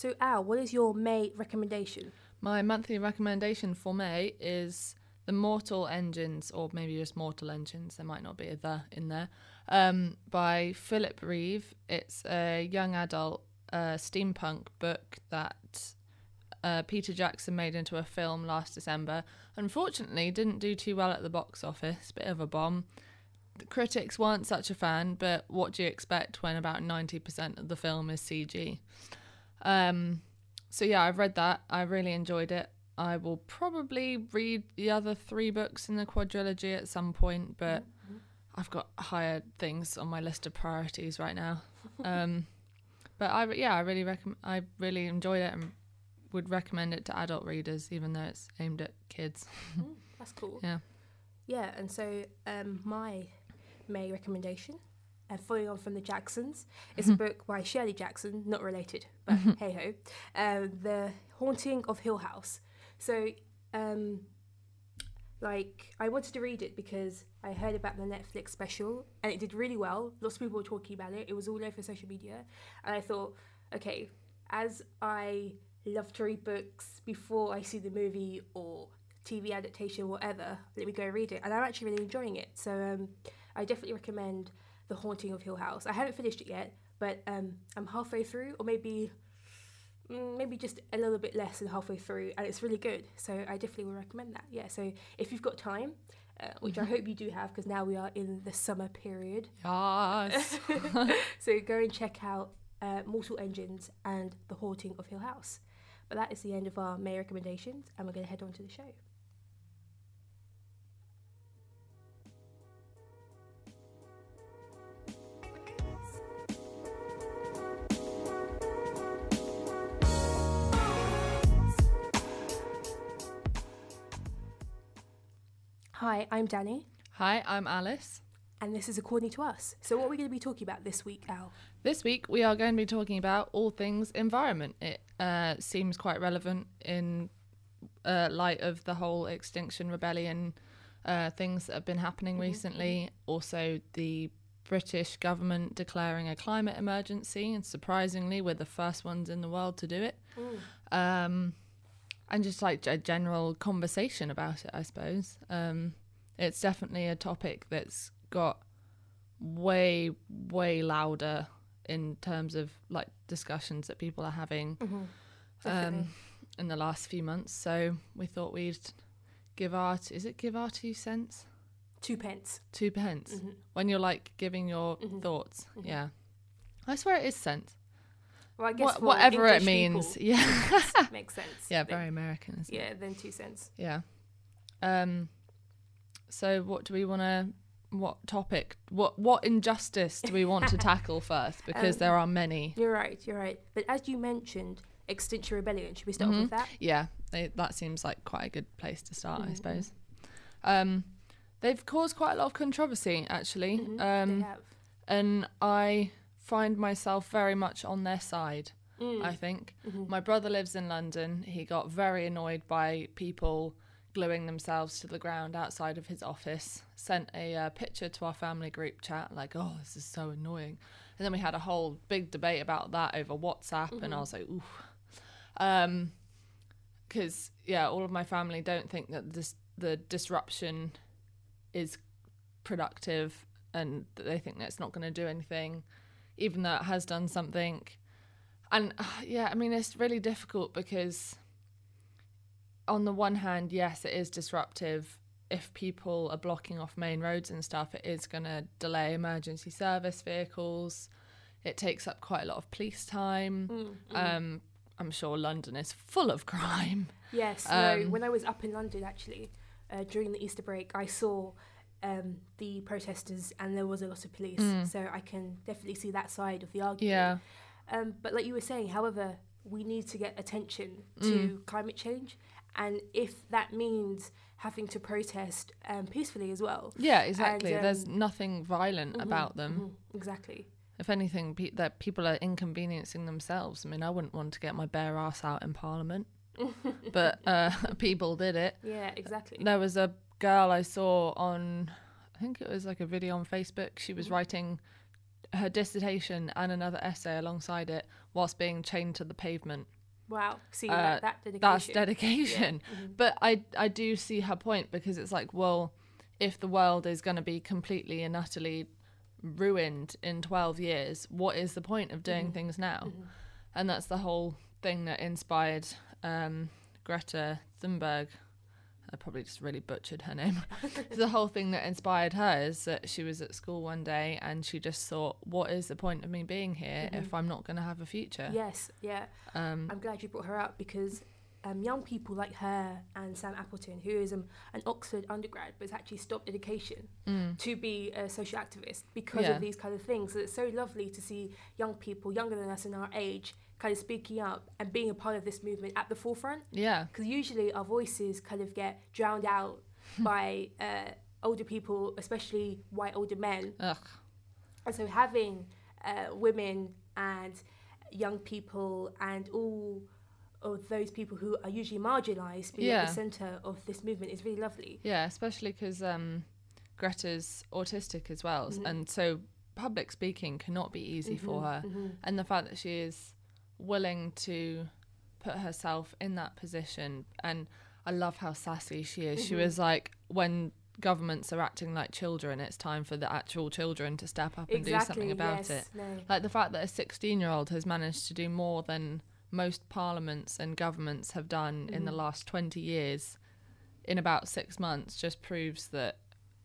So, Al, what is your May recommendation? My monthly recommendation for May is The Mortal Engines, or maybe just Mortal Engines, there might not be a the in there, um, by Philip Reeve. It's a young adult uh, steampunk book that uh, Peter Jackson made into a film last December. Unfortunately, didn't do too well at the box office, bit of a bomb. The critics weren't such a fan, but what do you expect when about 90% of the film is CG? Um, so yeah, I've read that. I really enjoyed it. I will probably read the other three books in the quadrilogy at some point, but I've got higher things on my list of priorities right now. Um, but I yeah, I really recommend. I really enjoyed it and would recommend it to adult readers, even though it's aimed at kids. Mm, that's cool. Yeah. Yeah, and so um, my May recommendation, and following on from the Jacksons, is a book by Shirley Jackson, not related, but hey ho, um, The Haunting of Hill House. So, um, like, I wanted to read it because I heard about the Netflix special and it did really well. Lots of people were talking about it. It was all over social media, and I thought, okay, as I love to read books before I see the movie or TV adaptation, whatever, let me go read it. And I'm actually really enjoying it. So um, I definitely recommend The Haunting of Hill House. I haven't finished it yet, but um, I'm halfway through, or maybe mm, maybe just a little bit less than halfway through, and it's really good. So I definitely would recommend that. Yeah. So if you've got time, uh, which I hope you do have, because now we are in the summer period, Yes. so go and check out uh, Mortal Engines and The Haunting of Hill House. But that is the end of our May recommendations, and we're going to head on to the show. Hi, I'm Danny, Hi, I'm Alice. and this is According to Us. So, what are we going to be talking about this week, Al? This week we are going to be talking about all things environment. It uh, seems quite relevant in uh, light of the whole Extinction Rebellion uh, things that have been happening recently. Also, the British government declaring a climate emergency, and surprisingly, we're the first ones in the world to do it. Um, and just like a general conversation about it, I suppose. Um, it's definitely a topic that's got way, way louder in terms of like discussions that people are having Definitely. um, in the last few months. So we thought we'd give our t- is it give our two cents, Two pence. two pence Mm-hmm. when you're like giving your thoughts. Yeah, I swear it is cents. Well, I guess What, whatever it means. people, Yeah, makes sense. yeah, very American, isn't it? Yeah, then two cents. Yeah. Um. So what do we want to? What topic? What what injustice do we want to tackle first? Because Um, there are many. You're right. You're right. But as you mentioned, Extinction Rebellion. Should we start Mm-hmm. off with that? Yeah, they, that seems like quite a good place to start, Mm-hmm. I suppose. Um, they've caused quite a lot of controversy, actually, Mhm, um, they have. and I find myself very much on their side. Mm. I think Mhm. my brother lives in London. He got very annoyed by people gluing themselves to the ground outside of his office. Sent a uh, picture to our family group chat, like, "Oh, this is so annoying," and then we had a whole big debate about that over WhatsApp, and I was like, "Ooh." Um, because yeah, all of my family don't think that this the disruption is productive, and that they think that it's not going to do anything, even though it has done something. And uh, yeah, I mean, it's really difficult because, on the one hand, yes, it is disruptive. If people are blocking off main roads and stuff, it is going to delay emergency service vehicles. It takes up quite a lot of police time. Mm, Um, I'm sure London is full of crime. Yes. no, um, when I was up in London, actually, uh, during the Easter break, I saw um, the protesters, and there was a lot of police. So I can definitely see that side of the argument. Mm. Yeah. Um, but like you were saying, however, we need to get attention to Mm. climate change, and if that means having to protest um, peacefully as well. Yeah, exactly. um, There's nothing violent Mhm, about them. mhm, exactly. If anything, pe- that people are inconveniencing themselves. I mean, I wouldn't want to get my bare ass out in Parliament, but uh, people did it. Yeah, exactly. There was a girl I saw on, I think it was like a video on Facebook. She was Mhm. writing her dissertation and another essay alongside it whilst being chained to the pavement. Wow. See Uh, that, that dedication. That's dedication. Mhm. But I I do see her point because it's like, well, if the world is going to be completely and utterly ruined in 12 years, what is the point of doing Mhm. things now? Mhm. And that's the whole thing that inspired um, Greta Thunberg. I probably just really butchered her name. the whole thing that inspired her is that she was at school one day and she just thought, what is the point of me being here Mhm. if I'm not going to have a future? Yes, yeah. Um, I'm glad you brought her up because um, young people like her and Sam Appleton, who is um, an Oxford undergrad but has actually stopped education mm, to be a social activist because Yeah. of these kind of things. So it's so lovely to see young people, younger than us in our age, kind of speaking up and being a part of this movement at the forefront. yeah. Because usually our voices kind of get drowned out by uh, older people, especially white older men. Ugh. And so having uh, women and young people and all of those people who are usually marginalised being Yeah. at the centre of this movement is really lovely. Yeah, especially because um, Greta's autistic as well, Mhm. and so public speaking cannot be easy for Mhm, her. mhm. And the fact that she is willing to put herself in that position, and I love how sassy she is. She Mhm. was like, when governments are acting like children, it's time for the actual children to step up and Exactly, do something about yes, it. No. Like the fact that a 16 year old has managed to do more than most parliaments and governments have done in the Mhm. last 20 years in about six months just proves that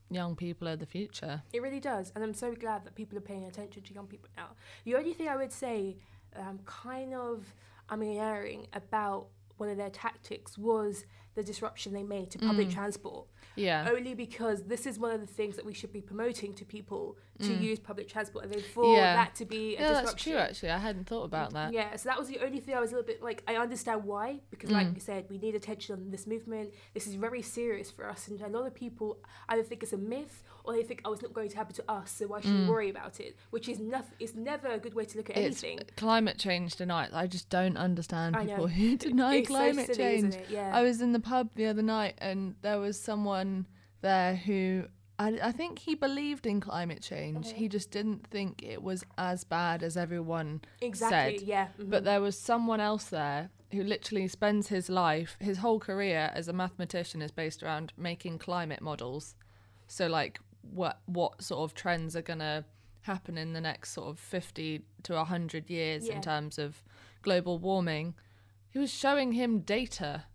young people are the future. It really does, and I'm so glad that people are paying attention to young people now. The only thing I would say, um, kind of, I'm hearing about one of their tactics was the disruption they made to public Mm. transport. Yeah. Only because this is one of the things that we should be promoting to people to Mm. use public transport, and they for Yeah. that to be a yeah, that's disruption. true, actually. I hadn't thought about that. Yeah, so that was the only thing I was a little bit like. I understand why, because like Mm. you said, we need attention on this movement. This is very serious for us, and a lot of people either think it's a myth or they think, oh, it's not going to happen to us, so why should Mm. we worry about it? Which is nothing. It's never a good way to look at It's anything. climate change denied. I just don't understand people who deny it's climate so silly, change. Yeah. I was in the pub the other night and there was someone there who I, I think he believed in climate change. Mhm. He just didn't think it was as bad as everyone exactly. said. Yeah. But mhm. there was someone else there who literally spends his life, his whole career as a mathematician is based around making climate models. So like what what sort of trends are going to happen in the next sort of 50 to 100 years Yeah. in terms of global warming. He was showing him data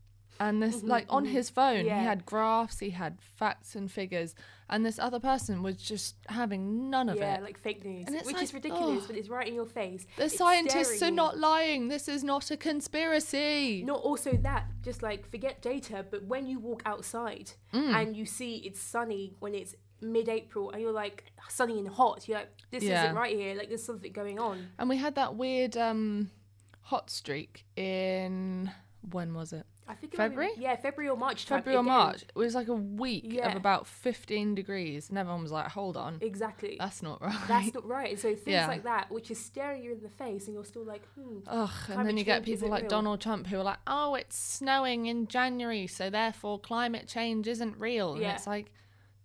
and this Mhm, like on mhm. his phone Yeah. he had graphs, he had facts and figures and this other person was just having none of yeah, it. like fake news, And it's which like, is ridiculous, oh. but it's right in your face. The It's scientists are not lying. This is not a conspiracy. Not also that, just like forget data, but when you walk outside Mm. and you see it's sunny when it's mid-April and you're like sunny and hot, you're like, this Yeah. isn't right here. Like there's something going on. And we had that weird um, hot streak in when was it? I think it might be- February? yeah, February or March. time February or again. March. It was like a week Yeah. of about 15 degrees, and everyone was like, "Hold on, Exactly. that's not right." That's not right. So things Yeah. like that, which is staring you in the face, and you're still like, hmm. Ugh, and then you get people like real. Donald Trump who are like, "Oh, it's snowing in January, so therefore climate change isn't real." And Yeah. it's like,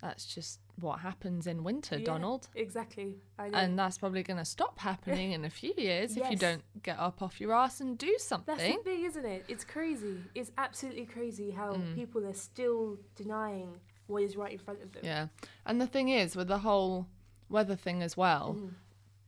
that's just what happens in winter, Yeah. Donald. Exactly. And that's probably going to stop happening in a few years if you don't get up off your ass and do That's something. the thing, isn't it? It's crazy. It's absolutely crazy how Mm. people are still denying what is right in front of them. Yeah. And the thing is, with the whole weather thing as well, Mhm.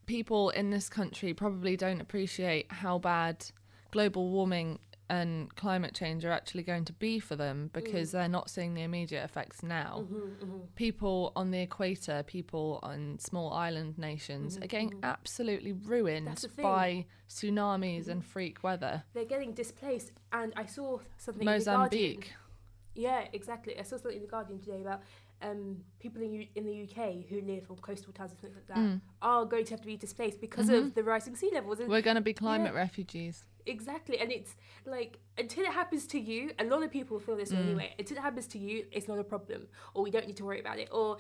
people in this country probably don't appreciate how bad global warming and climate change are actually going to be for them because they're not seeing the immediate effects now. Mhm, mhm. People on the equator, people on small island nations Mhm, are getting mhm. absolutely ruined That's the thing. by tsunamis and freak weather. They're getting displaced, and I saw something. In the Guardian. Mozambique. Yeah, exactly. I saw something in the Guardian today about um, people in, U- in the UK who live on coastal towns and things like that Mm. are going to have to be displaced because of the rising sea levels. And We're going to be climate refugees. Exactly, and it's like until it happens to you, a lot of people feel this Mm. anyway. Until it happens to you, it's not a problem, or we don't need to worry about it, or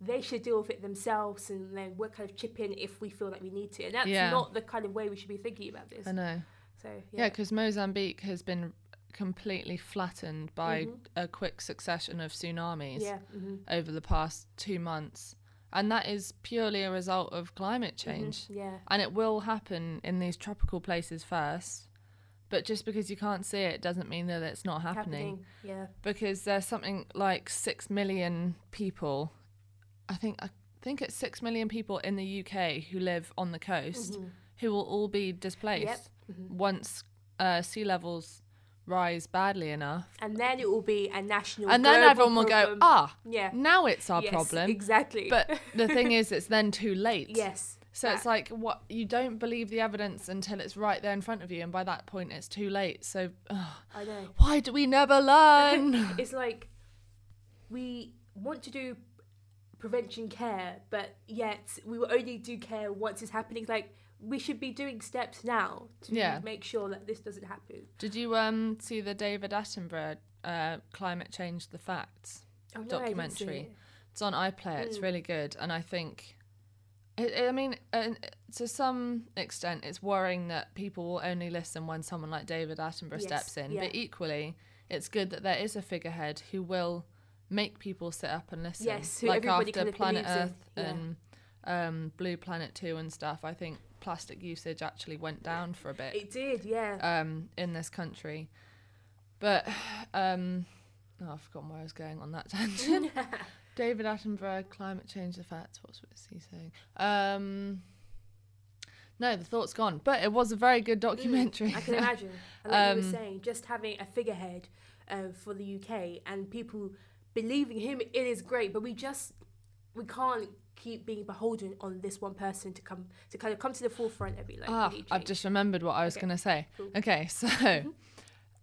they should deal with it themselves, and then we're kind of chip in if we feel like we need to. And that's Yeah. not the kind of way we should be thinking about this. I know. So Yeah, yeah, because Mozambique has been completely flattened by Mhm. a quick succession of tsunamis yeah, hmm over the past two months. And that is purely a result of climate change. Mhm, Yeah. And it will happen in these tropical places first. But just because you can't see it doesn't mean that it's not happening. Yeah. Because there's something like six million people. I think I think it's six million people in the UK who live on the coast Mhm. who will all be displaced Mhm. once uh, sea levels rise badly enough. And then it will be a national. and then everyone will go, ah, Yeah. now it's our Yes, problem. Exactly. But the thing is, it's then too late. yes. So it's like what you don't believe the evidence until it's right there in front of you, and by that point it's too late. So ugh, I know. why do we never learn? it's like we want to do prevention care, but yet we will only do care once it's happening. Like we should be doing steps now to Yeah. make sure that this doesn't happen. Did you um see the David Attenborough uh, climate change the facts? Oh, no, I didn't see Documentary. it. It's on iPlayer. It's Mm. really good, and I think, it, it- I mean, uh, to some extent, it's worrying that people will only listen when someone like David Attenborough Yes, steps in. yeah. But equally, it's good that there is a figurehead who will make people sit up and listen. Yes, who like after Planet Earth yeah. and um, Blue Planet Two and stuff. I think plastic usage actually went down for a bit It did, yeah. um, in this country. But um, oh, I've forgotten where I was going on that tangent. David Attenborough, climate change, the facts. What was he saying? Um, no, the thought's gone. But it was a very good documentary. I can imagine. And like you were Um, saying, just having a figurehead uh, for the UK and people believing him, it is great. But we just we can't keep being beholden on this one person to come to kind of come to the forefront every like. ah, I've just remembered what I was Okay, going to say. cool. Okay, so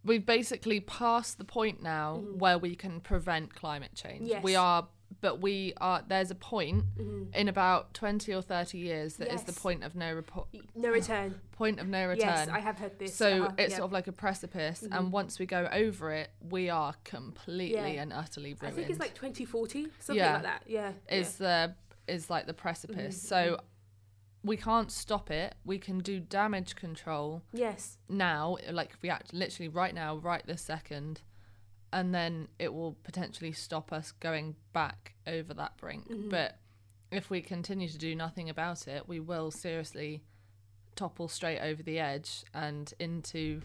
we've basically passed the point now where we can prevent climate change. Mm-hmm. Yes. We are, but we are. There's a point Mhm. in about twenty or thirty years that is the point of no report, No return. point of no return. Yes, I have heard this. So uh-huh, it's yeah. sort of like a precipice, Mhm. and once we go over it, we are completely Yeah. and utterly I think it's like 2040, something Yeah. like that. Yeah. is the is like the precipice. Mhm, So we can't stop it. We can do damage control. Yes. now, like if we act literally right now, right this second, and then it will potentially stop us going back over that brink. Mhm. But if we continue to do nothing about it, we will seriously topple straight over the edge and into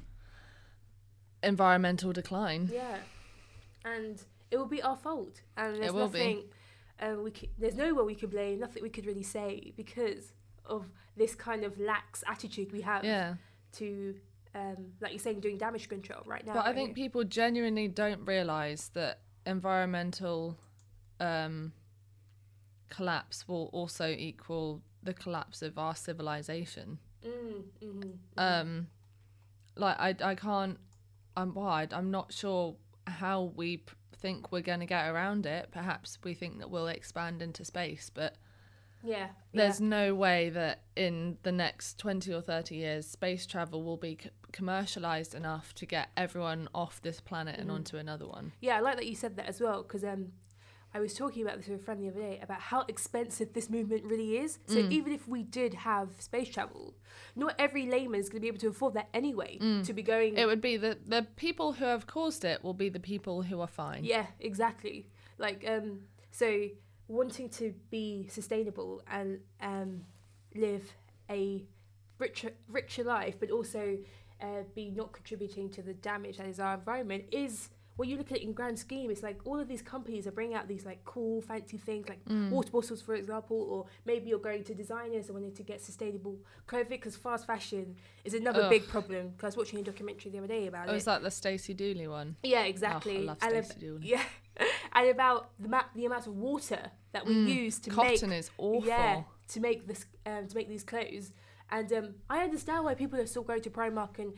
environmental decline. Yeah. And it will be our fault. And there's will be. Uh, we could, there's nowhere we could blame, nothing we could really say because of this kind of lax attitude we have Yeah. to um, like you're saying doing damage control right now. But I think people genuinely don't realise that environmental um, collapse will also equal the collapse of our civilization. mm, mhm, mhm. Um, like I, I can't. I'm wide. I'm not sure how we p- think we're going to get around it. Perhaps we think that we'll expand into space, but yeah. there's yeah. no way that in the next 20 or 30 years space travel will be c- commercialized enough to get everyone off this planet and Mhm. onto another one. Yeah, I like that you said that as well because um, I was talking about this with a friend the other day about how expensive this movement really is. So Mm. even if we did have space travel, not every layman is going to be able to afford that anyway. Mm. To be going, It would be the the people who have caused it will be the people who are fine. yeah, exactly. Like um, so wanting to be sustainable and um, live a richer richer life, but also uh, be not contributing to the damage that is our environment is. When you look at it in grand scheme, it's like all of these companies are bringing out these like cool, fancy things, like Mm. water bottles, for example, or maybe you're going to designers and wanting to get sustainable clothing because fast fashion is another Ugh. big problem. 'Cause I was watching a documentary the other day about Oh, it. is that the Stacey Dooley one? Yeah, Oh, exactly. I love ab- Stacey Dooley. yeah, and about the ma- the amount of water that we Mm, use to Cotton make Cotton is awful. yeah to make this um, to make these clothes. And um, I understand why people are still going to Primark and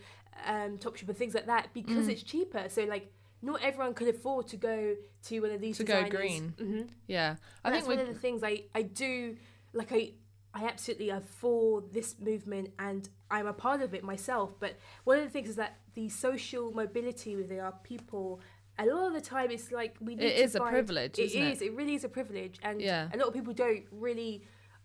um, Topshop and things like that because Mm. it's cheaper. So like, not everyone could afford to go to one of these To go designers. green. hmm Yeah, I and think that's one of the things I, I do like I I absolutely are for this movement and I'm a part of it myself. But one of the things is that the social mobility within our people a lot of the time it's like we need It to is a privilege, It isn't it? is, it really is a privilege and Yeah. a lot of people don't really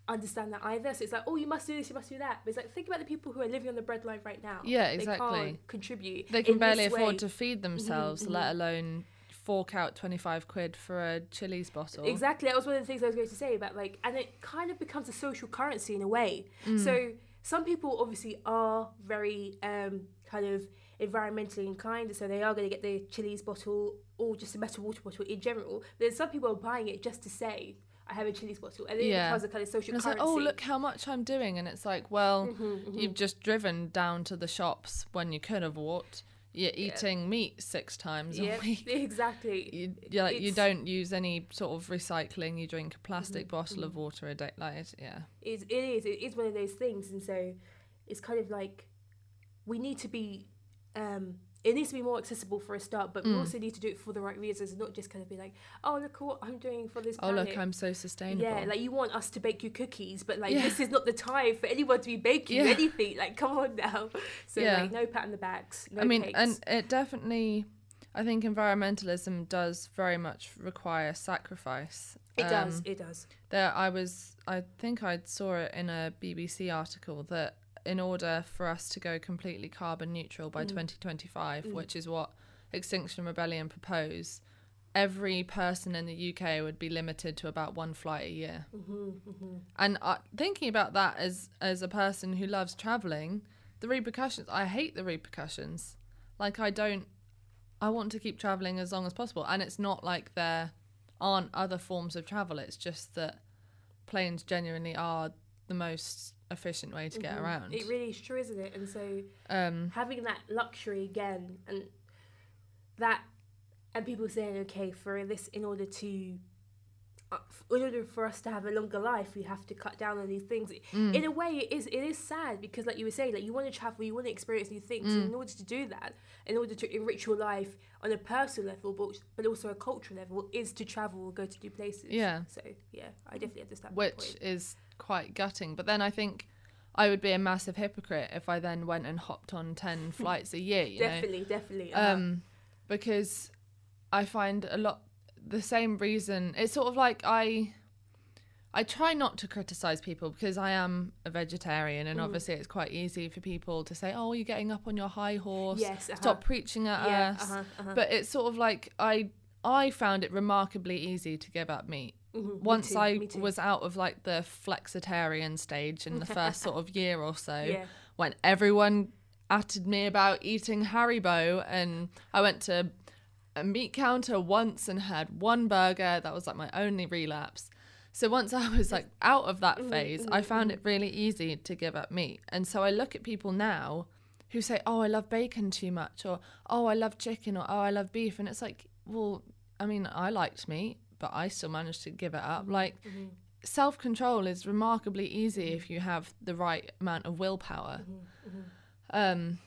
understand that either. So it's like, oh you must do this, you must do that. But it's like think about the people who are living on the breadline right now. Yeah, They exactly. can't contribute. They can barely afford to feed themselves, mhm. let alone fork out 25 quid for a Chilly's bottle. Exactly. That was one of the things I was going to say about like, and it kind of becomes a social currency in a way. Mm. So some people obviously are very um, kind of environmentally inclined, so they are going to get the Chilly's bottle or just a metal water bottle in general. But Then some people are buying it just to say, I have a Chilly's bottle, and then Yeah. it becomes a kind of social And it's currency. like, oh, look how much I'm doing. And it's like, well, Mm-hmm, you've just driven down to the shops when you could have walked. You're eating meat six times Yeah, a week. exactly. You, like, you don't use any sort of recycling. You drink a plastic Mm-hmm, bottle of water a day. Like, it- yeah. It's, it is. It is one of those things, and so it's kind of like we need to be. Um, it needs to be more accessible for a start, but we Mm. also need to do it for the right reasons, not just kind of be like, "Oh, look what I'm doing for this." Oh, look. I'm so sustainable. Yeah, like you want us to bake you cookies, but like Yeah. this is not the time for anyone to be baking Yeah. anything. Like, come on now. So Yeah. like, no pat on the backs. No I mean, cakes. and it definitely, I think environmentalism does very much require sacrifice. it does. Um, It does. There, I was, I think I saw it in a BBC article that in order for us to go completely carbon neutral by mm. 2025, mm. which is what Extinction Rebellion propose, every person in the UK would be limited to about one flight a year. Mm-hmm, mm-hmm. And uh, thinking about that as as a person who loves traveling, the repercussions, I hate the repercussions. Like I don't, I want to keep traveling as long as possible, and it's not like there aren't other forms of travel. It's just that planes genuinely are the most efficient way to get around. It really is true, isn't it? And so um, having that luxury again, and that, and people saying, okay, for this, in order to. Uh, in order for us to have a longer life, we have to cut down on these things. Mm. In a way, it is it is sad because, like you were saying, like you want to travel, you want to experience new things. Mm. In order to do that, in order to enrich your life on a personal level, but but also a cultural level, is to travel or go to new places. Yeah. So yeah, I definitely understand. which point. is quite gutting. But then I think I would be a massive hypocrite if I then went and hopped on ten flights a year. You know, definitely, definitely. uh, um, because I find a lot the same reason. It's sort of like I. I try not to criticize people because I am a vegetarian, Mm. and obviously it's quite easy for people to say, "Oh, you're getting up on your high horse. Yes, uh-huh. Stop preaching at yeah, us." uh-huh, uh-huh. But it's sort of like I I found it remarkably easy to give up meat. Mhm, Once too, I was out of like the flexitarian stage in the first sort of year or so, Yeah. when everyone atted me about eating Haribo, and I went to a meat counter once and had one burger. That was like my only relapse. So once I was like out of that Mm-hmm, phase, I found it really easy to give up meat. And so I look at people now who say, "Oh, I love bacon too much," or "Oh, I love chicken," or "Oh, I love beef," and it's like, well, I mean, I liked meat, but I still managed to give it up. Mm-hmm. Like mm-hmm. self control is remarkably easy mm-hmm. if you have the right amount of willpower. Um,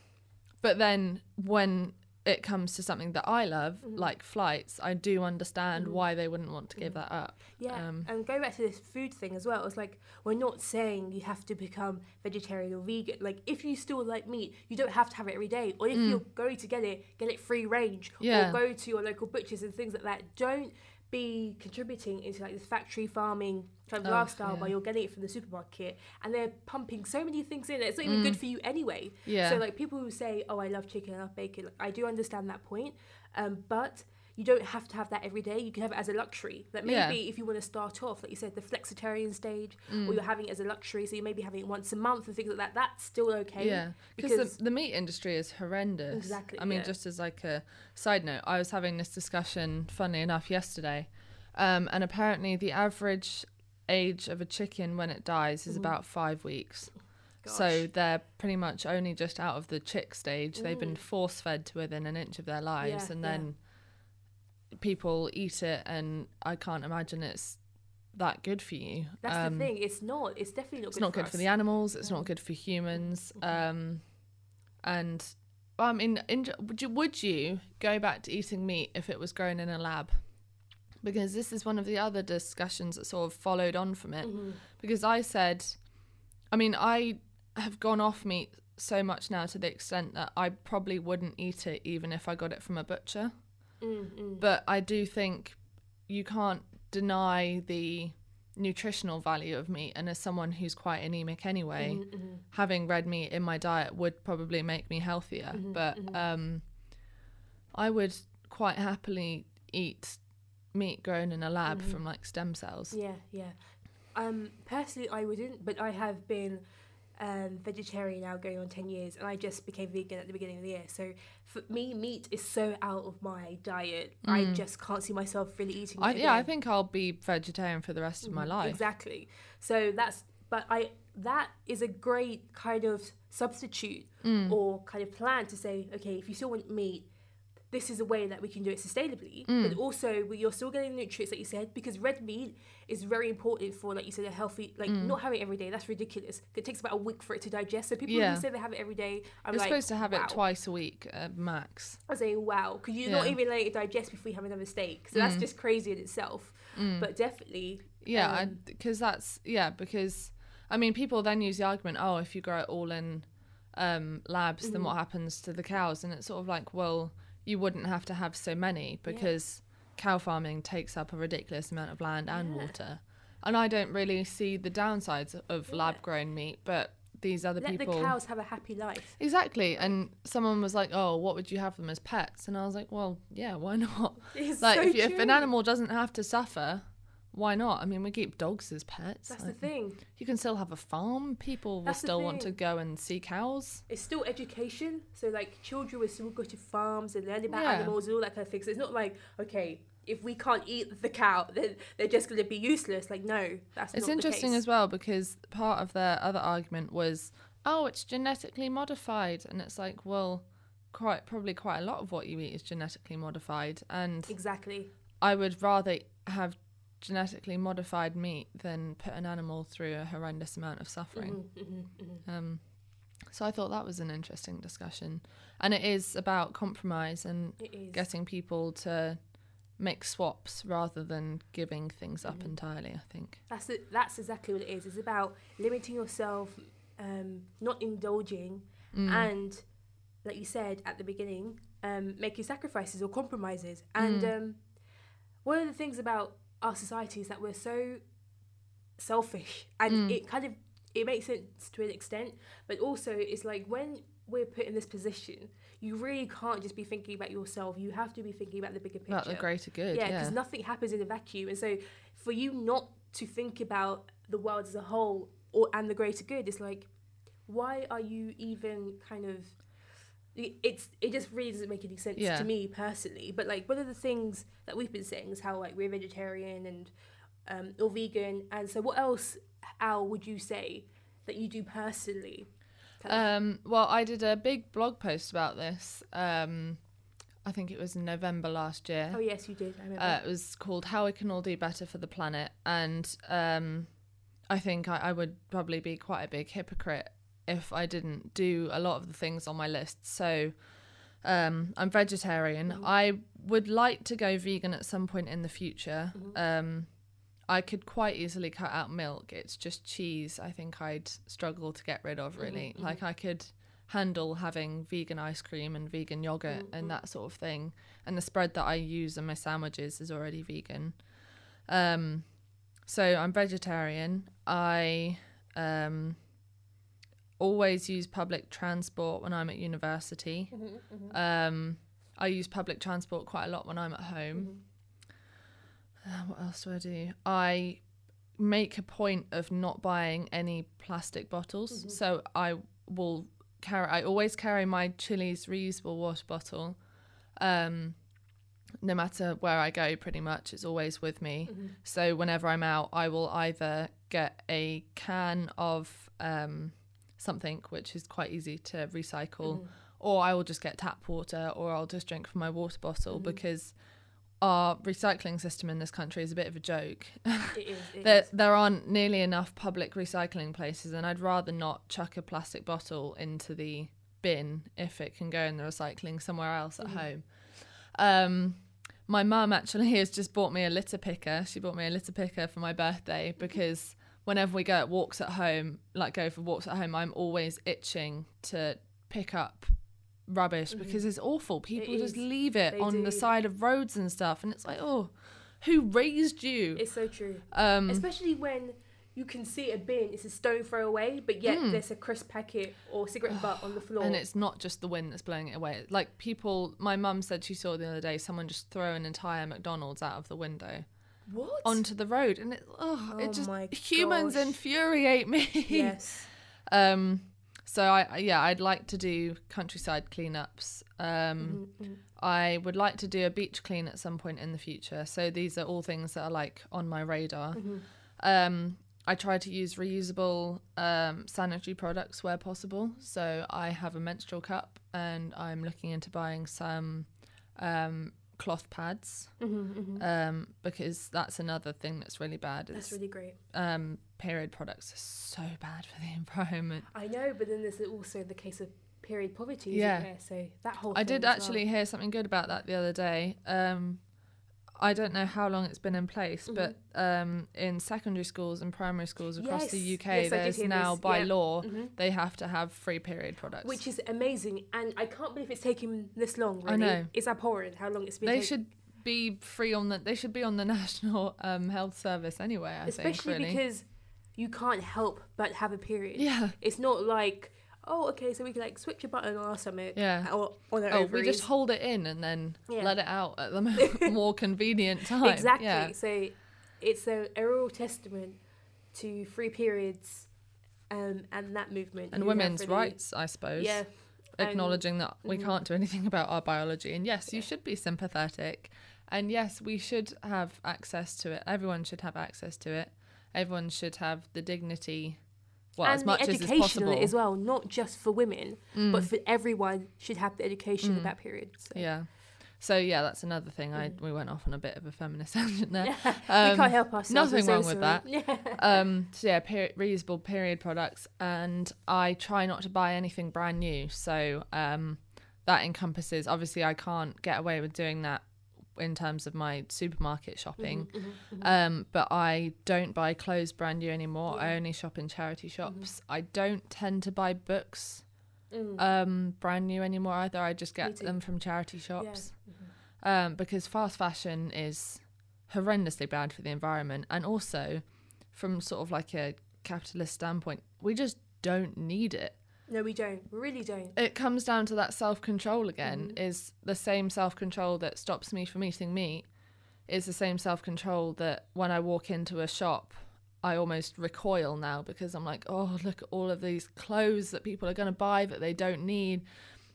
but then when it comes to something that I love, like flights, I do understand why they wouldn't want to give that up. Yeah, Um, and going back to this food thing as well, it's like we're not saying you have to become vegetarian or vegan. Like if you still like meat, you don't have to have it every day. Or if mm. you're going to get it, get it free range. Mm. Yeah. Or go to your local butchers and things like that. Don't be contributing into like this factory farming kind of Oh, lifestyle yeah. while you're getting it from the supermarket and they're pumping so many things in it. It's not even good for you anyway. Mm. Yeah. So like people who say, "Oh, I love chicken, I love bacon," like, I do understand that point, um, but you don't have to have that every day. You can have it as a luxury. That maybe Yeah. if you want to start off, like you said, the flexitarian stage, Mm. or you're having it as a luxury, so you may be having it once a month and things like that. That's still okay. Yeah, because the, the meat industry is horrendous. Exactly, I mean, yeah. just as like a side note, I was having this discussion, funnily enough, yesterday, um, and apparently the average age of a chicken when it dies is about five weeks. So Mm-hmm. They're pretty much only just out of the chick stage. They've been force fed to within an inch of their lives, Mm. Yeah, and then people eat it, and I can't imagine it's that good for you. that's Um, the thing. It's not. It's definitely not it's good. not for good for the animals. It's not good for humans. Um, and I mean, in, would you would you go back to eating meat if it was grown in a lab? Because this is one of the other discussions that sort of followed on from it. Mm-hmm. Because I said, I mean, I have gone off meat so much now to the extent that I probably wouldn't eat it even if I got it from a butcher. Mm, But I do think you can't deny the nutritional value of meat. And as someone who's quite anemic anyway, mm-hmm, having red meat in my diet would probably make me healthier. Mm-hmm, but um, I would quite happily eat meat grown in a lab Mhm. from like stem cells. Yeah, yeah. Um, personally, I wouldn't, but I have been um, vegetarian now going on 10 years, and I just became vegan at the beginning of the year. So for me, meat is so out of my diet. I Mm. just can't see myself really eating I, it. yeah, I think I'll be vegetarian for the rest of my Mhm, life. Exactly. So that's, but I, that is a great kind of substitute Mm. or kind of plan to say, okay, if you still want meat, this is a way that we can do it sustainably, Mm. but also you're still getting the nutrients that you said because red meat is very important for, like you said, a healthy. Like Mm. not having it every day, that's ridiculous. It takes about a week for it to digest. So people Yeah. who say they have it every day, I'm You're like, supposed to have wow. it twice a week uh, max. I say, wow, because you're not even letting it digest before you have another steak. So that's Mm. just crazy in itself. Mm. But definitely, Yeah, Um, because that's yeah, because I mean, people then use the argument, oh, if you grow it all in um, labs, then Mhm. what happens to the cows? And it's sort of like, well, you wouldn't have to have so many because cow farming takes up a ridiculous amount of land and Yeah. water. And I don't really see the downsides of Yeah. lab grown meat, but these other let people the cows have a happy life. exactly. And someone was like, "Oh, what would you have them as pets?" And I was like, "Well, yeah, why not?" It's like so if, you, if an animal doesn't have to suffer why not i mean we keep dogs as pets That's the thing. you can still have a farm people will That's the still want to go and see cows it's still education. So like children will still go to farms and learn about Yeah. animals and all that kind of thing. So it's not like okay, if we can't eat the cow, then they're just going to be useless. Like no, that's it's not interesting the case. It's interesting as well because part of their other argument was oh it's genetically modified and it's like well quite probably quite a lot of what you eat is genetically modified and Exactly. i would rather have genetically modified meat than put an animal through a horrendous amount of suffering Mhm, mhm, mhm. Um, so I thought that was an interesting discussion, and it is about compromise and getting people to make swaps rather than giving things up Mhm. entirely. I think. That's. That's exactly what it is. It's about limiting yourself, um, not indulging, Mm. and like you said at the beginning, um, making sacrifices or compromises. And Mm. um, one of the things about our society is that we're so selfish, and Mm. it kind of it makes sense to an extent, but also it's like when we're put in this position, you really can't just be thinking about yourself. You have to be thinking about the bigger picture. about the greater good. yeah, Yeah. because nothing happens in a vacuum, and so for you not to think about the world as a whole or and the greater good, it's like, why are you even kind of? It- It's it just really doesn't make any sense Yeah. to me personally. But like one of the things that we've been saying is how like we're vegetarian and um, or vegan, and so what else, Al, would you say that you do personally? Um, well, I did a big blog post about this. Um, I think it was in November last year. oh yes, you did. I remember. Uh, it was called How We Can All Do Better for the Planet. And um, I think I, I would probably be quite a big hypocrite if I didn't do a lot of the things on my list. So um, I'm vegetarian. Mhm. I would like to go vegan at some point in the future. Mhm. Um, I could quite easily cut out milk. It's just cheese. I think I'd struggle to get rid of really. mhm. Like I could handle having vegan ice cream and vegan yogurt and that sort of thing. And the spread that I use in my sandwiches is already vegan. Um, so I'm vegetarian. I um, always use public transport when I'm at university. Mhm, mhm, Um, I use public transport quite a lot when I'm at home. mhm. Uh, what else do I do? I make a point of not buying any plastic bottles. Mhm. So I will carry. I always carry my Chilly's reusable water bottle. Um, no matter where I go, pretty much, it's always with me. Mhm. So whenever I'm out, I will either get a can of um, something which is quite easy to recycle, Mhm. or I will just get tap water, or I'll just drink from my water bottle Mhm. because our recycling system in this country is a bit of a joke. It is. it there, is. there aren't nearly enough public recycling places, and I'd rather not chuck a plastic bottle into the bin if it can go in the recycling somewhere else at Mhm. home. Um, my mum actually has just bought me a litter picker. She bought me a litter picker for my birthday because whenever we go at walks at home, like go for walks at home, I'm always itching to pick up rubbish Mhm. because it's awful. People just is. leave it They on the side of roads and stuff, and it's like, oh, who raised you? It's so true. um, Especially when you can see a bin, it's a stone throw away, but yet there's a crisp packet or cigarette butt on the floor. Mm. And it's not just the wind that's blowing it away. Like people, my mum said she saw the other day someone just throw an entire McDonald's out of the window what? onto the road, and it, oh, Oh it just humans gosh. infuriate me. yes. Um, so I I- yeah, I'd like to do countryside cleanups. Um, Mm-hmm. I would like to do a beach clean at some point in the future. So these are all things that are like on my radar. Mm-hmm. Um, I try to use reusable um, sanitary products where possible. So I have a menstrual cup, and I'm looking into buying some um, cloth pads Mm-hmm, um, because that's another thing that's really bad. That's Is really great. um, period products are so bad for the environment. I know, but then there's also the case of period poverty. Yeah. There? So that whole. I did as well. actually hear something good about that the other day. Um, I don't know how long it's been in place, but um, in secondary schools and primary schools across the Mm-hmm. UK, yes, there's now this, by yeah. law Mhm. they have to have free period products. Which is amazing, and I can't believe it's taken this long. Really. I know. It's abhorrent how long it's been. they taking. should be free on the. They should be on the National um, Health Service anyway. I especially think really. because you can't help but have a period. yeah, It's not like, oh, okay, so we can like switch a button on our stomach. Yeah. Or on our oh, ovaries. we just hold it in and then Yeah. let it out at the mo- more convenient time. exactly. Yeah. So it's a, real testament to free periods, um, and that movement And women's really- rights, I suppose. Yeah. acknowledging that we Mhm. can't do anything about our biology and yes you should be sympathetic and yes we should have access to it everyone should have access to it everyone should have the dignity well and as much the as is education on possible as well, not just for women, but Mm. for everyone should have the education Mm. about periods. So. yeah so yeah that's another thing i we went off on a bit of a feminist tangent there we Um, can't help ourselves. nothing wrong so with that. um so yeah peri- reusable period products and i try not to buy anything brand new so um that encompasses obviously i can't get away with doing that in terms of my supermarket shopping. Mhm, mhm, mhm. um but i don't buy clothes brand new anymore. I only shop in charity shops. I don't tend to buy books Mm. um brand new anymore either. I just get them from charity Yeah. shops Mhm. um, because fast fashion is horrendously bad for the environment. And also from sort of like a capitalist standpoint we just don't need it No, we don't. We really don't. it comes down to that self-control again Mhm. is the same self-control that stops me from eating meat is the same self-control that when i walk into a shop i almost recoil now because i'm like oh look at all of these clothes that people are going to buy that they don't need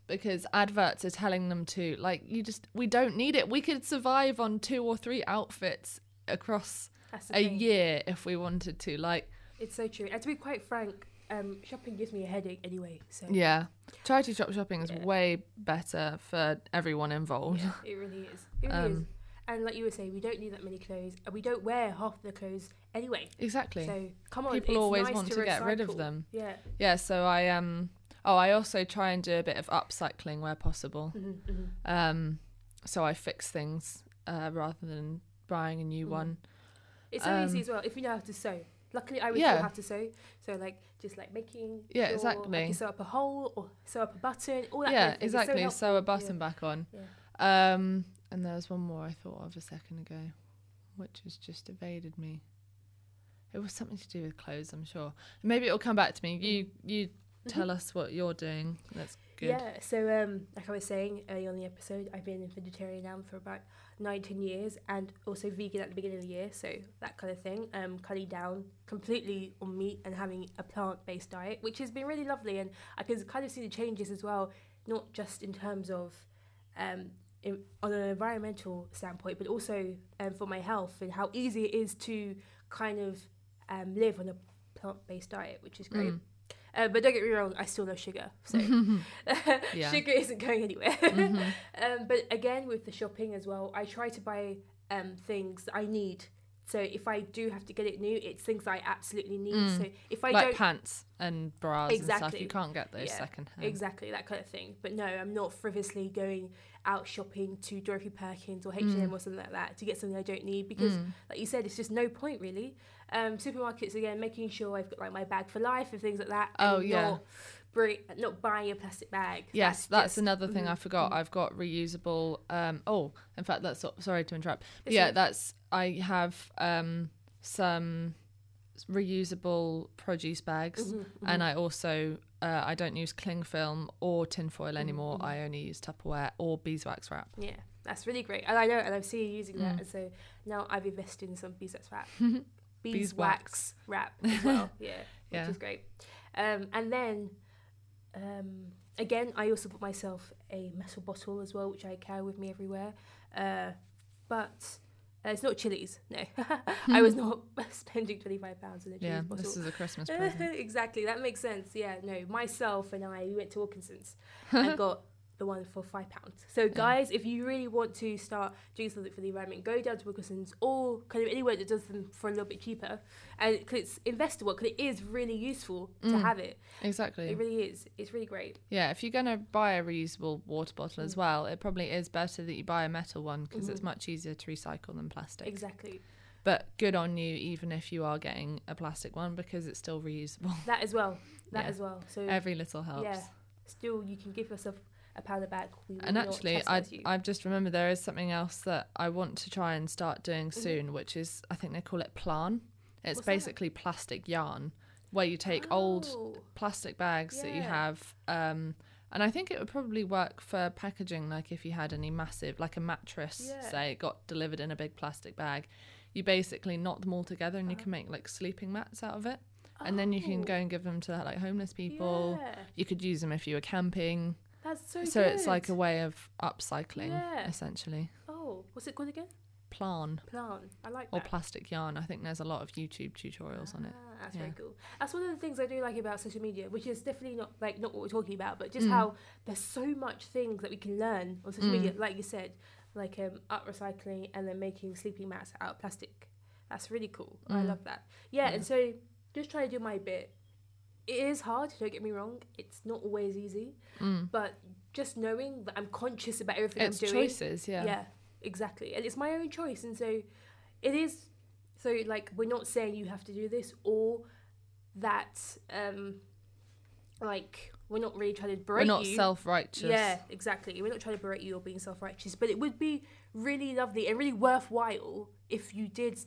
because adverts are telling them to like you just we don't need it we could survive on two or three outfits across a thing. year if we wanted to like It's so true. And to be quite frank, um, shopping gives me a headache anyway. So yeah charity shop shopping is Yeah. way better for everyone involved yeah, it really is. It really is. Um, And like you were saying, we don't need that many clothes, and we don't wear half the clothes anyway. exactly So come on, people always nice want to, get rid of them Yeah. yeah so i um oh i also try and do a bit of upcycling where possible hmm hmm um so i fix things uh rather than buying a new Mhm. one It's so easy Um, as well if you know how to sew. Luckily, I would Yeah. still have to sew. So like just like making Yeah, exactly. can sew up a hole or sew up a button. All that. yeah kind of exactly sew a button back on Yeah. um and there was one more i thought of a second ago which has just evaded me it was something to do with clothes i'm sure maybe it'll come back to me you you tell us what you're doing that's good Mm-hmm. Yeah, so um, like I was saying earlier on the episode, I've been vegetarian now for about 19 years, and also vegan at the beginning of the year, so that kind of thing. Um, cutting down completely on meat and having a plant-based diet, which has been really lovely, and I can kind of see the changes as well, not just in terms of um, in, on an environmental standpoint, but also um, for my health and how easy it is to kind of um, live on a plant-based diet, which is great. Mm. Uh, but don't get me wrong, I still love sugar, so Yeah. sugar isn't going anywhere. Mhm. um, but again, with the shopping as well, I try to buy um, things I need. So if I do have to get it new, it's things I absolutely need. Mm. So if I like don't pants and bras and stuff Exactly. you can't get those Yeah, second hand exactly that kind of thing, but no, I'm not frivolously going out shopping to Dorothy Perkins or H and M Mm. or something like that to get something I don't need because, Mm. like you said, it's just no point really. Um, supermarkets again, making sure I've got like my bag for life and things like that. Oh, yeah. Not, bring, not buying a plastic bag. Yes, that's just- another thing I mhm, forgot. I've got reusable. Um, oh, in fact, that's sorry to interrupt. Yeah, okay. that's I have um, some reusable produce bags, Mm-hmm, and I also uh, I don't use cling film or tinfoil anymore. Mm-hmm. I only use Tupperware or beeswax wrap. Yeah, that's really great. And I know, and I've seen you using Mm. that, and so now I've invested in some beeswax wrap, Beeswax. beeswax wrap as well. Yeah, which Yeah. is great. Um, and then, um, again, I also bought myself a metal bottle as well, which I carry with me everywhere. Uh, but uh, it's not Chilly's. No, I was not spending twenty five pounds on a Chilly's Yeah, bottle. this is a Christmas present. exactly, that makes sense. Yeah, no, myself and I we went to Wilkinson's and got the one for five pounds. So guys, if you really want to start doing something for the environment, go down to Wilkinson's or kind of anywhere that does them for a little bit cheaper, and cause it's investable. Because it is really useful to have it. Exactly. It really is. It's really great. Yeah, if you're going to buy a reusable water bottle Mm. as well, it probably is better that you buy a metal one because Mm-hmm. it's much easier to recycle than plastic. Exactly. But good on you, even if you are getting a plastic one, because it's still reusable. That as well. That Yeah. as well. So Every little helps. yeah, still you can give yourself a powder back. We And actually, I. I've just remembered there is something else that I want to try and start doing Mm-hmm. soon, which is I think they call it plarn. It's What's that? basically plastic yarn, where you take old Oh, plastic bags that you have. Um, and I think it would probably work for packaging, like if you had any massive, like a mattress, Yeah. say, it got delivered in a big plastic bag. You basically knot them all together and you can make like sleeping mats out of it. And then you can Uh-huh. Oh, go and give them to like homeless people. Yeah, You could use them if you were camping. That's so. So it's like a way of upcycling, Yeah. essentially. Oh, what's it called again? Plarn Plarn. I like that. or plastic yarn. I think there's a lot of YouTube tutorials on it. Ah, that's Yeah. very cool. That's one of the things I do like about social media, which is definitely not like not what we're talking about, but Mm. just how there's so much things that we can learn on social media. Like you said, like um, art recycling and then making sleeping mats out of plastic. That's really cool. I Mm. love that. Yeah, and so just try to do my bit. It is hard. Don't get me wrong. It's not always easy, Mm. but just knowing that I'm conscious about everything It's I'm doing. choices, yeah. Yeah, exactly. And it's my own choice. And so it is so like we're not saying you have to do this or that um like we're not really trying to We're not you. self righteous. Yeah, exactly. We're not trying to berate you or being self righteous, but it would be really lovely and really worthwhile if you did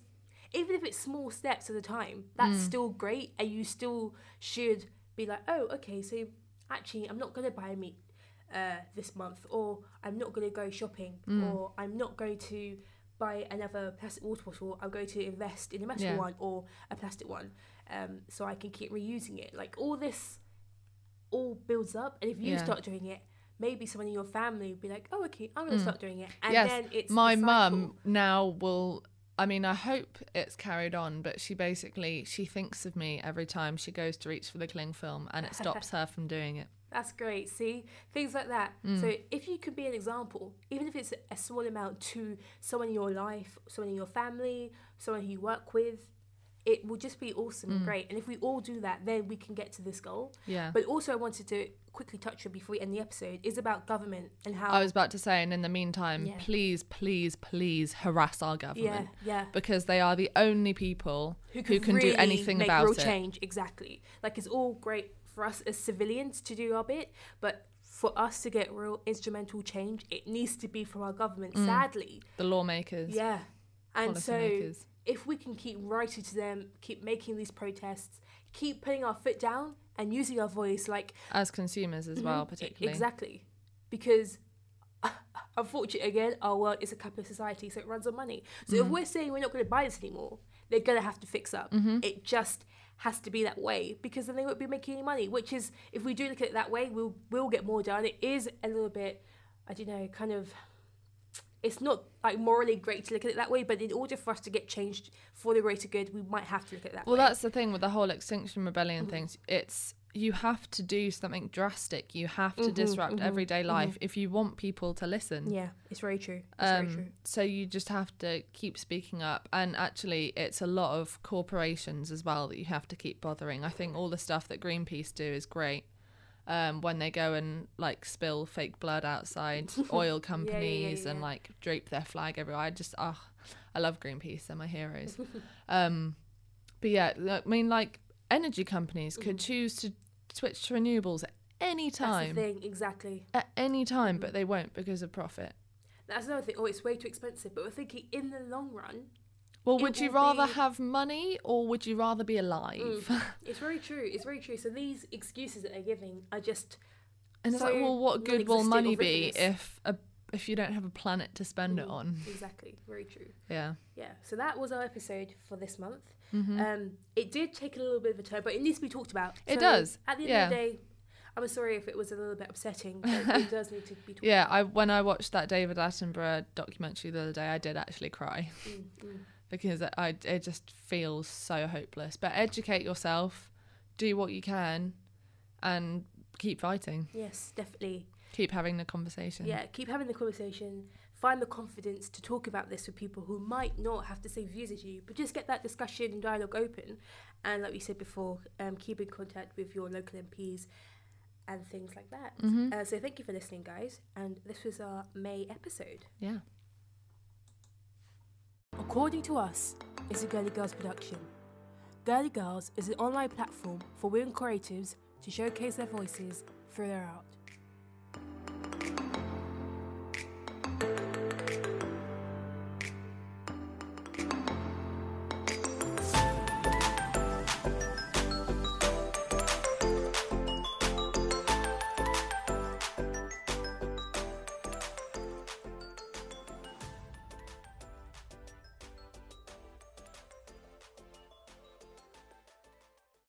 even if it's small steps at a time, that's still great and you still should be like, Oh, okay, so actually I'm not gonna buy meat uh, this month or I'm not gonna go shopping or I'm not going to buy another plastic water bottle, I'm going to invest in a metal Yeah. one or a plastic one. Um, so I can keep reusing it. Like all this all builds up and if you Yeah. start doing it, maybe someone in your family will be like, Oh, okay, I'm gonna start doing it. And Mm. yes, then it's my mum now will. I mean, I hope it's carried on, but she basically she thinks of me every time she goes to reach for the cling film, and it stops her from doing it. That's great. See, things like that. Mm. So if you could be an example, even if it's a small amount to someone in your life, someone in your family, someone who you work with, it will just be awesome Mm. and great. And if we all do that, then we can get to this goal. Yeah. But also, I wanted to quickly touch on before we end the episode is about government and how. I was about to say, and in the meantime, Yeah. please, please, please harass our government yeah. yeah. because they are the only people who, could can do anything make about real it. change. Exactly. Like it's all great for us as civilians to do our bit, but for us to get real instrumental change, it needs to be from our government. Mm. Sadly, The lawmakers, yeah. And so, policymakers. If we can keep writing to them, keep making these protests, keep putting our foot down and using our voice, like as consumers as well, Mhm, particularly. exactly, because. Unfortunately, again, our world is a capitalist society, so it runs on money. So Mm. if we're saying we're not going to buy this anymore, they're going to have to fix up. Mm-hmm. It just has to be that way because then they won't be making any money. Which is, if we do look at it that way, we'll we'll get more done. It is a little bit, I don't know, kind of. It's not like morally great to look at it that way, but in order for us to get changed for the greater good, we might have to look at that Well, way. that's the thing with the whole Extinction Rebellion things. It's you have to do something drastic. You have to Mhm, disrupt mhm, everyday life if you want people to listen. yeah, it's very true. It's very true. Um, so you just have to keep speaking up, and actually, it's a lot of corporations as well that you have to keep bothering. I think all the stuff that Greenpeace do is great. Um, when they go and like spill fake blood outside oil companies and yeah. like drape their flag everywhere, I just ah, I love Greenpeace. They're my heroes. um, but yeah, I mean, like energy companies could choose to switch to renewables at any Mm-hmm. That's the time, thing, exactly. at any time, but they won't because of profit. That's another thing. Oh, it's way too expensive. But we're thinking in the long run, Well, would you rather be- have money or would you rather be alive? It's very true. It's very true. So these excuses that they're giving are just and it's so like, well, what good will money be if a, if you don't have a planet to spend it Mm, on? Exactly. Very true. Yeah. Yeah. So that was our episode for this month. hmm Um, it did take a little bit of a turn, but it needs to be talked about. It does, At the end yeah. of the day, I'm sorry if it was a little bit upsetting, but it does need to be talked Yeah, I when I watched that David Attenborough documentary the other day, I did actually cry Mm, mm. Because I it just feels so hopeless. But educate yourself, do what you can, and keep fighting. Yes, definitely. Keep having the conversation. Yeah, keep having the conversation. Find the confidence to talk about this with people who might not have the same views as you, but just get that discussion and dialogue open. And like we said before, um, keep in contact with your local MPs and things like that. Mhm. Uh, so thank you for listening, guys. And this was our May episode. Yeah. According to Us is a Girly Girls production. Girly Girls is an online platform for women creatives to showcase their voices through their art.